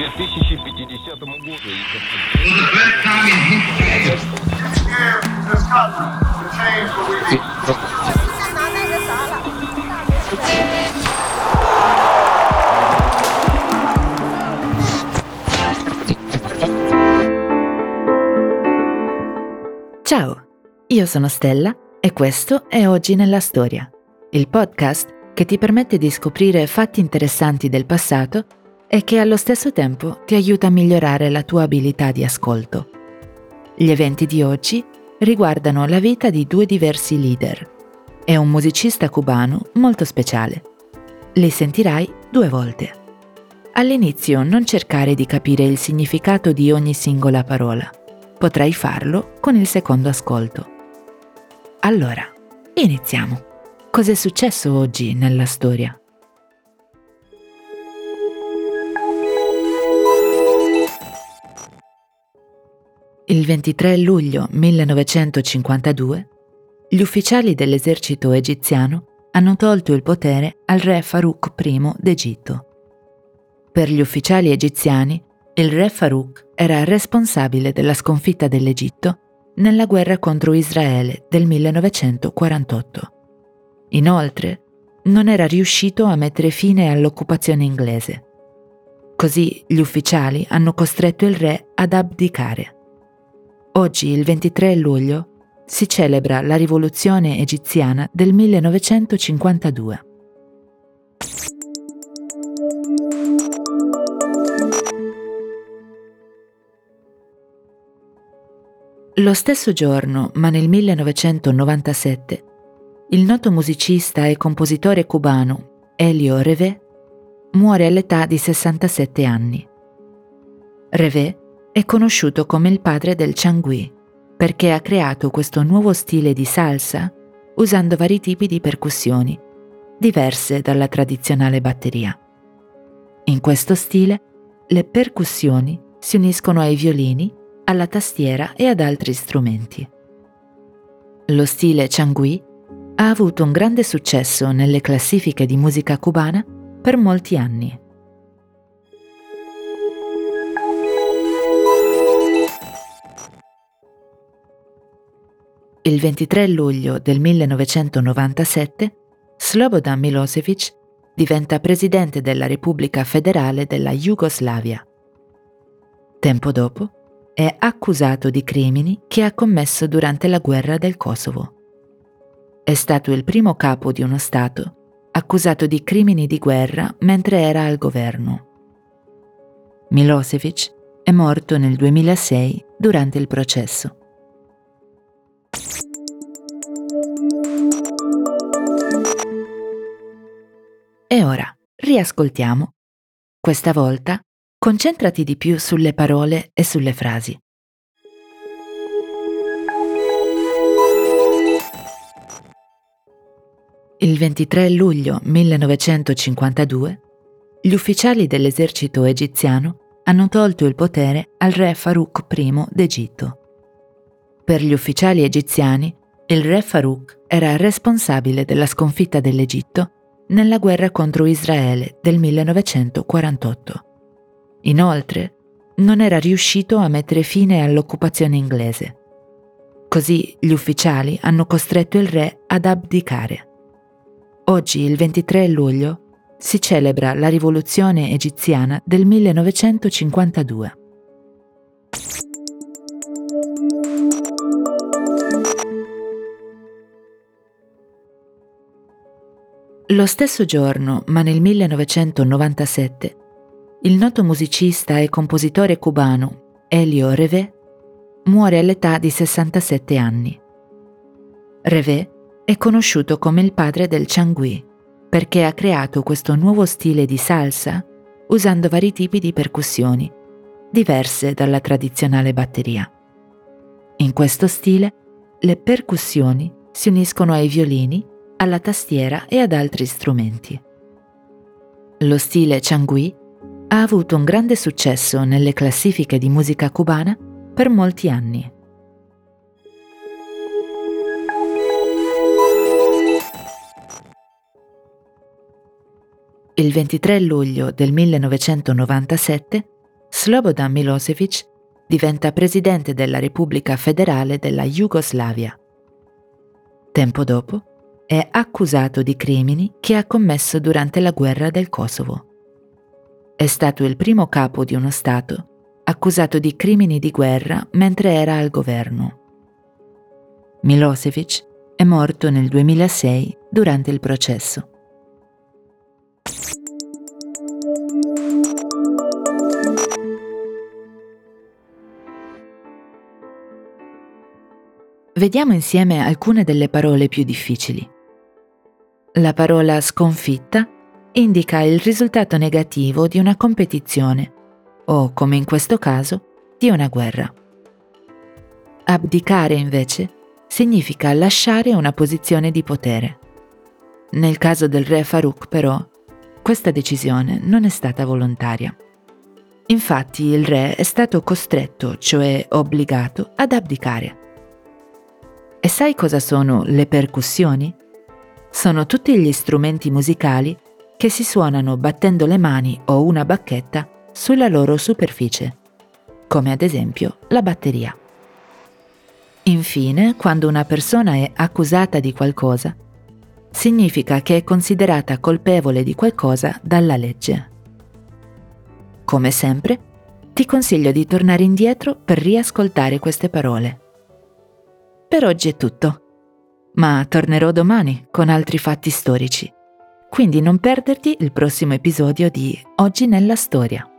2050 году. Ciao, io sono Stella e questo è Oggi nella Storia, il podcast che ti permette di scoprire fatti interessanti del passato e che allo stesso tempo ti aiuta a migliorare la tua abilità di ascolto. Gli eventi di oggi riguardano la vita di due diversi leader e un musicista cubano molto speciale. Li sentirai due volte. All'inizio non cercare di capire il significato di ogni singola parola. Potrai farlo con il secondo ascolto. Allora, iniziamo. Cos'è successo oggi nella storia? Il 23 luglio 1952 gli ufficiali dell'esercito egiziano hanno tolto il potere al re Farouk I d'Egitto. Per gli ufficiali egiziani, il re Farouk era responsabile della sconfitta dell'Egitto nella guerra contro Israele del 1948. Inoltre, non era riuscito a mettere fine all'occupazione inglese. Così gli ufficiali hanno costretto il re ad abdicare. Oggi, il 23 luglio, si celebra la rivoluzione egiziana del 1952. Lo stesso giorno, ma nel 1997, il noto musicista e compositore cubano Elio Revé muore all'età di 67 anni. Revé è conosciuto come il padre del Changui perché ha creato questo nuovo stile di salsa usando vari tipi di percussioni, diverse dalla tradizionale batteria. In questo stile, le percussioni si uniscono ai violini, alla tastiera e ad altri strumenti. Lo stile Changui ha avuto un grande successo nelle classifiche di musica cubana per molti anni. Il 23 luglio del 1997 Slobodan Milosevic diventa presidente della Repubblica federale della Jugoslavia. Tempo dopo è accusato di crimini che ha commesso durante la guerra del Kosovo. È stato il primo capo di uno Stato accusato di crimini di guerra mentre era al governo. Milosevic è morto nel 2006 durante il processo. E ora riascoltiamo. Questa volta concentrati di più sulle parole e sulle frasi. Il 23 luglio 1952 gli ufficiali dell'esercito egiziano hanno tolto il potere al re Farouk I d'Egitto. Per gli ufficiali egiziani, il re Farouk era responsabile della sconfitta dell'Egitto nella guerra contro Israele del 1948. Inoltre, non era riuscito a mettere fine all'occupazione inglese. Così gli ufficiali hanno costretto il re ad abdicare. Oggi, il 23 luglio, si celebra la rivoluzione egiziana del 1952. Lo stesso giorno, ma nel 1997, il noto musicista e compositore cubano Elio Revé muore all'età di 67 anni. Revé è conosciuto come il padre del Changui perché ha creato questo nuovo stile di salsa usando vari tipi di percussioni, diverse dalla tradizionale batteria. In questo stile, le percussioni si uniscono ai violini, alla tastiera e ad altri strumenti. Lo stile Changui ha avuto un grande successo nelle classifiche di musica cubana per molti anni. Il 23 luglio del 1997 Slobodan Milosevic diventa presidente della Repubblica federale della Jugoslavia. Tempo dopo è accusato di crimini che ha commesso durante la guerra del Kosovo. È stato il primo capo di uno Stato accusato di crimini di guerra mentre era al governo. Milosevic è morto nel 2006 durante il processo. Vediamo insieme alcune delle parole più difficili. La parola sconfitta indica il risultato negativo di una competizione o, come in questo caso, di una guerra. Abdicare, invece, significa lasciare una posizione di potere. Nel caso del re Farouk, però, questa decisione non è stata volontaria. Infatti il re è stato costretto, cioè obbligato, ad abdicare. E sai cosa sono le percussioni? Sono tutti gli strumenti musicali che si suonano battendo le mani o una bacchetta sulla loro superficie, come ad esempio la batteria. Infine, quando una persona è accusata di qualcosa, significa che è considerata colpevole di qualcosa dalla legge. Come sempre, ti consiglio di tornare indietro per riascoltare queste parole. Per oggi è tutto, ma tornerò domani con altri fatti storici, quindi non perderti il prossimo episodio di Oggi nella storia.